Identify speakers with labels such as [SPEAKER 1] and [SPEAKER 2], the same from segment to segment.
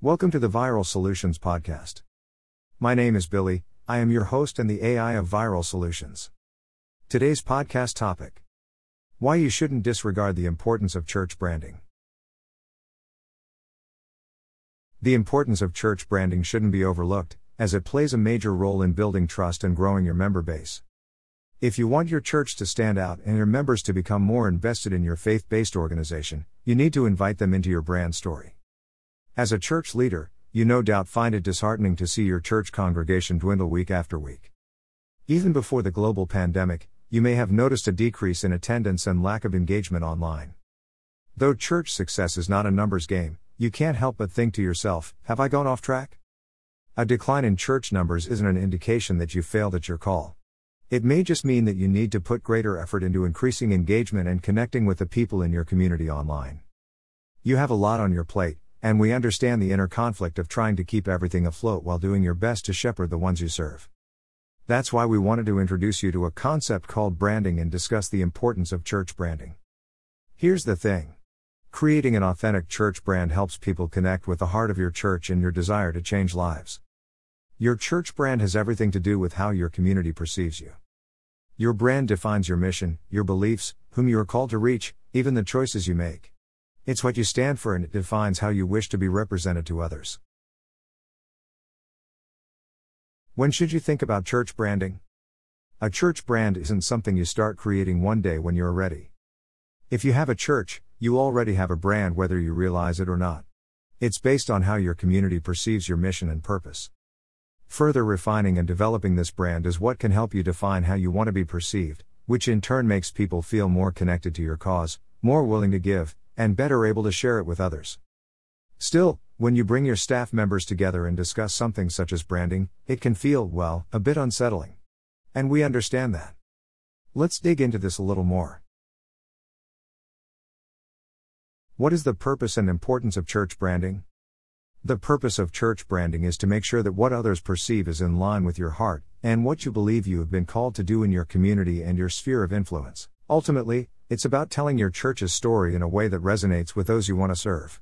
[SPEAKER 1] Welcome to the Viral Solutions Podcast. My name is Billy, I am your host and the AI of Viral Solutions. Today's podcast topic Why you shouldn't disregard the importance of church branding. The importance of church branding shouldn't be overlooked, as it plays a major role in building trust and growing your member base. If you want your church to stand out and your members to become more invested in your faith based organization, you need to invite them into your brand story. As a church leader, you no doubt find it disheartening to see your church congregation dwindle week after week. Even before the global pandemic, you may have noticed a decrease in attendance and lack of engagement online. Though church success is not a numbers game, you can't help but think to yourself, have I gone off track? A decline in church numbers isn't an indication that you failed at your call. It may just mean that you need to put greater effort into increasing engagement and connecting with the people in your community online. You have a lot on your plate, and we understand the inner conflict of trying to keep everything afloat while doing your best to shepherd the ones you serve. That's why we wanted to introduce you to a concept called branding and discuss the importance of church branding. Here's the thing creating an authentic church brand helps people connect with the heart of your church and your desire to change lives. Your church brand has everything to do with how your community perceives you. Your brand defines your mission, your beliefs, whom you are called to reach, even the choices you make. It's what you stand for and it defines how you wish to be represented to others. When should you think about church branding? A church brand isn't something you start creating one day when you're ready. If you have a church, you already have a brand whether you realize it or not. It's based on how your community perceives your mission and purpose. Further refining and developing this brand is what can help you define how you want to be perceived, which in turn makes people feel more connected to your cause, more willing to give, and better able to share it with others. Still, when you bring your staff members together and discuss something such as branding, it can feel, well, a bit unsettling. And we understand that. Let's dig into this a little more. What is the purpose and importance of church branding? The purpose of church branding is to make sure that what others perceive is in line with your heart, and what you believe you have been called to do in your community and your sphere of influence. Ultimately, it's about telling your church's story in a way that resonates with those you want to serve.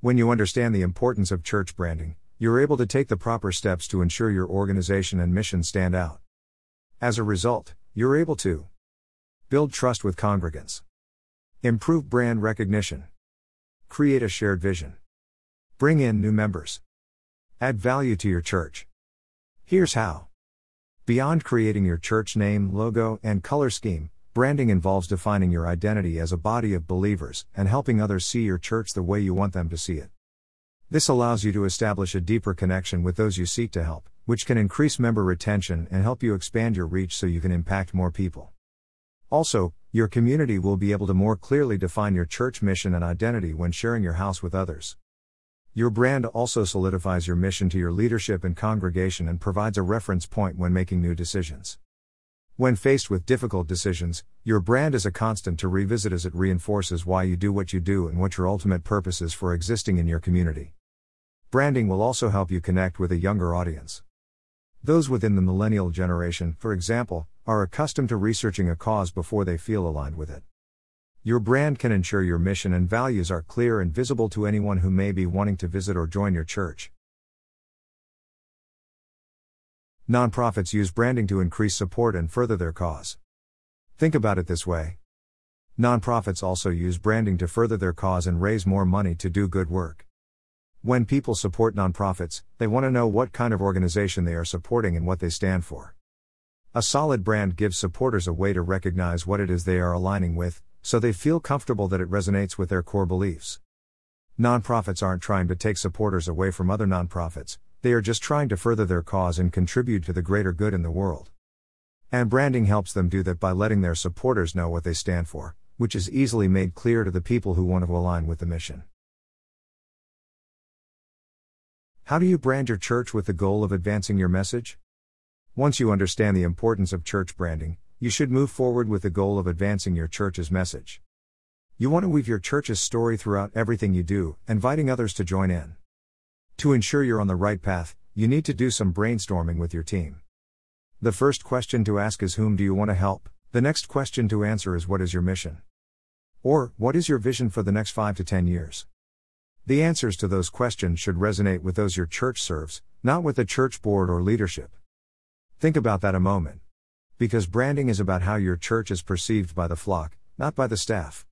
[SPEAKER 1] When you understand the importance of church branding, you're able to take the proper steps to ensure your organization and mission stand out. As a result, you're able to build trust with congregants, improve brand recognition, create a shared vision Bring in new members. Add value to your church. Here's how. Beyond creating your church name, logo, and color scheme, branding involves defining your identity as a body of believers and helping others see your church the way you want them to see it. This allows you to establish a deeper connection with those you seek to help, which can increase member retention and help you expand your reach so you can impact more people. Also, your community will be able to more clearly define your church mission and identity when sharing your house with others. Your brand also solidifies your mission to your leadership and congregation and provides a reference point when making new decisions. When faced with difficult decisions, your brand is a constant to revisit as it reinforces why you do what you do and what your ultimate purpose is for existing in your community. Branding will also help you connect with a younger audience. Those within the millennial generation, for example, are accustomed to researching a cause before they feel aligned with it. Your brand can ensure your mission and values are clear and visible to anyone who may be wanting to visit or join your church. Nonprofits use branding to increase support and further their cause. Think about it this way. Nonprofits also use branding to further their cause and raise more money to do good work. When people support nonprofits, they want to know what kind of organization they are supporting and what they stand for. A solid brand gives supporters a way to recognize what it is they are aligning with, so they feel comfortable that it resonates with their core beliefs. Nonprofits aren't trying to take supporters away from other nonprofits, they are just trying to further their cause and contribute to the greater good in the world. And branding helps them do that by letting their supporters know what they stand for, which is easily made clear to the people who want to align with the mission. How do you brand your church with the goal of advancing your message? Once you understand the importance of church branding, you should move forward with the goal of advancing your church's message. You want to weave your church's story throughout everything you do, inviting others to join in. To ensure you're on the right path, you need to do some brainstorming with your team. The first question to ask is Whom do you want to help? The next question to answer is What is your mission? Or, What is your vision for the next 5 to 10 years? The answers to those questions should resonate with those your church serves, not with the church board or leadership. Think about that a moment. Because branding is about how your church is perceived by the flock, not by the staff.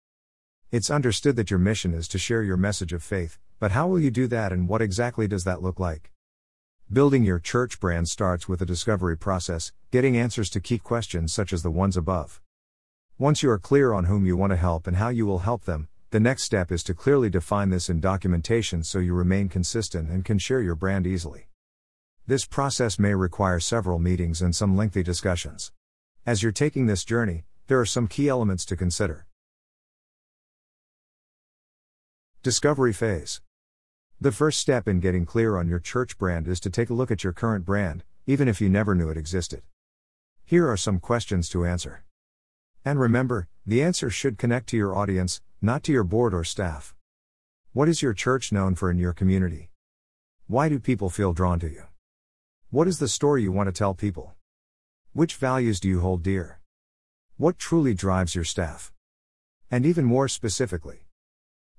[SPEAKER 1] It's understood that your mission is to share your message of faith, but how will you do that and what exactly does that look like? Building your church brand starts with a discovery process, getting answers to key questions such as the ones above. Once you are clear on whom you want to help and how you will help them, the next step is to clearly define this in documentation so you remain consistent and can share your brand easily. This process may require several meetings and some lengthy discussions. As you're taking this journey, there are some key elements to consider. Discovery phase. The first step in getting clear on your church brand is to take a look at your current brand, even if you never knew it existed. Here are some questions to answer. And remember, the answer should connect to your audience, not to your board or staff. What is your church known for in your community? Why do people feel drawn to you? What is the story you want to tell people? Which values do you hold dear? What truly drives your staff? And even more specifically,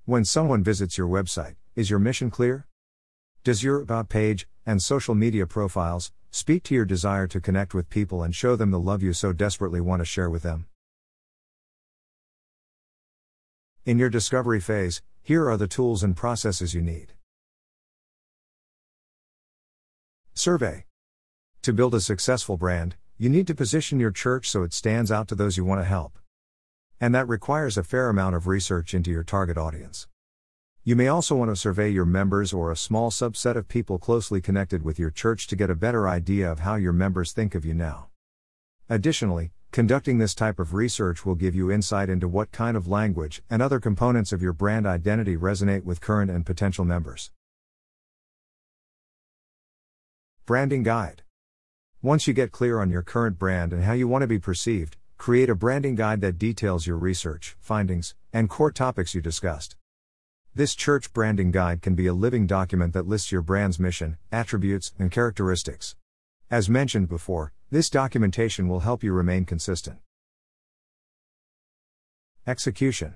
[SPEAKER 1] when someone visits your website, is your mission clear? Does your About page and social media profiles speak to your desire to connect with people and show them the love you so desperately want to share with them? In your discovery phase, here are the tools and processes you need. Survey. To build a successful brand, you need to position your church so it stands out to those you want to help. And that requires a fair amount of research into your target audience. You may also want to survey your members or a small subset of people closely connected with your church to get a better idea of how your members think of you now. Additionally, conducting this type of research will give you insight into what kind of language and other components of your brand identity resonate with current and potential members. Branding Guide Once you get clear on your current brand and how you want to be perceived, create a branding guide that details your research, findings, and core topics you discussed. This church branding guide can be a living document that lists your brand's mission, attributes, and characteristics. As mentioned before, this documentation will help you remain consistent. Execution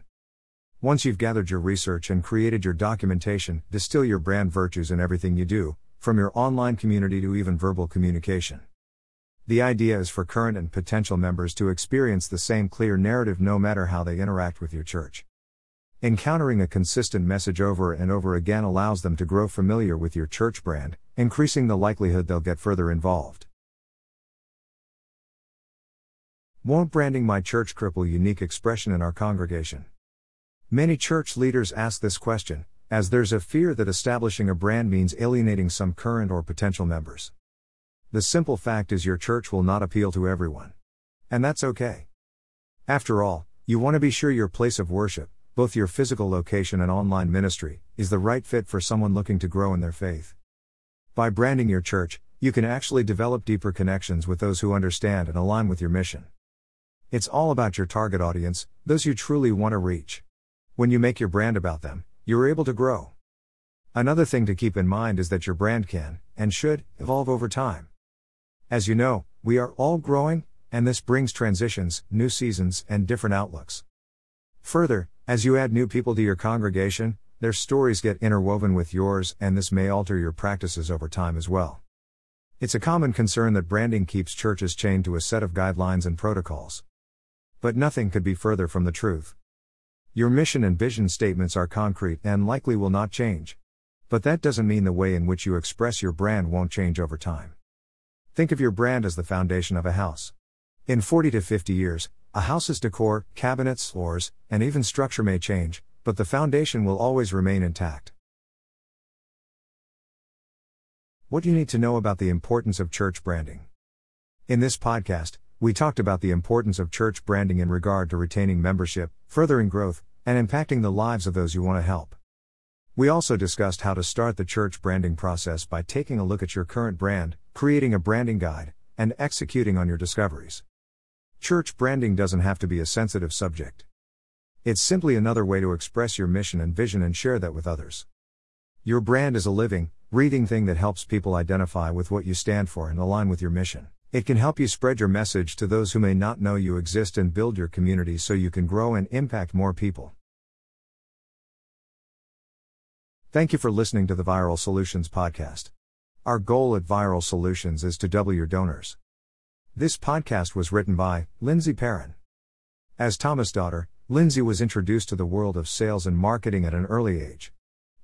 [SPEAKER 1] Once you've gathered your research and created your documentation, distill your brand virtues in everything you do, from your online community to even verbal communication. The idea is for current and potential members to experience the same clear narrative no matter how they interact with your church. Encountering a consistent message over and over again allows them to grow familiar with your church brand, increasing the likelihood they'll get further involved. Won't branding my church cripple unique expression in our congregation? Many church leaders ask this question, as there's a fear that establishing a brand means alienating some current or potential members. The simple fact is your church will not appeal to everyone. And that's okay. After all, you want to be sure your place of worship, both your physical location and online ministry, is the right fit for someone looking to grow in their faith. By branding your church, you can actually develop deeper connections with those who understand and align with your mission. It's all about your target audience, those you truly want to reach. When you make your brand about them, you're able to grow. Another thing to keep in mind is that your brand can, and should, evolve over time. As you know, we are all growing, and this brings transitions, new seasons, and different outlooks. Further, as you add new people to your congregation, their stories get interwoven with yours, and this may alter your practices over time as well. It's a common concern that branding keeps churches chained to a set of guidelines and protocols. But nothing could be further from the truth. Your mission and vision statements are concrete and likely will not change. But that doesn't mean the way in which you express your brand won't change over time. Think of your brand as the foundation of a house. In 40 to 50 years, a house's decor, cabinets, floors, and even structure may change, but the foundation will always remain intact. What you need to know about the importance of church branding? In this podcast, we talked about the importance of church branding in regard to retaining membership, furthering growth, and impacting the lives of those you want to help. We also discussed how to start the church branding process by taking a look at your current brand, creating a branding guide, and executing on your discoveries. Church branding doesn't have to be a sensitive subject. It's simply another way to express your mission and vision and share that with others. Your brand is a living, breathing thing that helps people identify with what you stand for and align with your mission. It can help you spread your message to those who may not know you exist and build your community so you can grow and impact more people. Thank you for listening to the Viral Solutions podcast. Our goal at Viral Solutions is to double your donors. This podcast was written by Lindsay Perrin. As Thomas' daughter, Lindsay was introduced to the world of sales and marketing at an early age.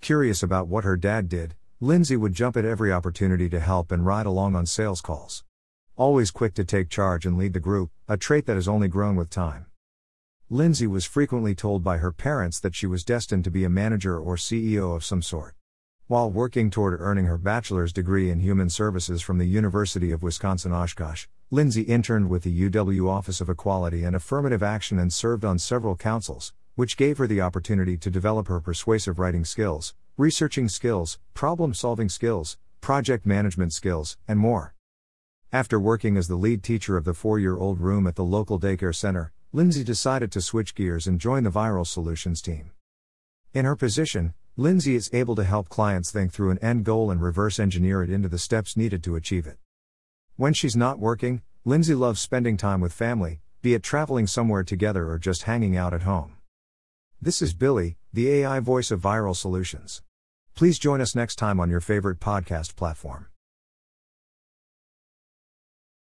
[SPEAKER 1] Curious about what her dad did, Lindsay would jump at every opportunity to help and ride along on sales calls. Always quick to take charge and lead the group, a trait that has only grown with time. Lindsay was frequently told by her parents that she was destined to be a manager or CEO of some sort. While working toward earning her bachelor's degree in human services from the University of Wisconsin Oshkosh, Lindsay interned with the UW Office of Equality and Affirmative Action and served on several councils, which gave her the opportunity to develop her persuasive writing skills, researching skills, problem solving skills, project management skills, and more. After working as the lead teacher of the four year old room at the local daycare center, Lindsay decided to switch gears and join the Viral Solutions team. In her position, Lindsay is able to help clients think through an end goal and reverse engineer it into the steps needed to achieve it. When she's not working, Lindsay loves spending time with family, be it traveling somewhere together or just hanging out at home. This is Billy, the AI voice of Viral Solutions. Please join us next time on your favorite podcast platform.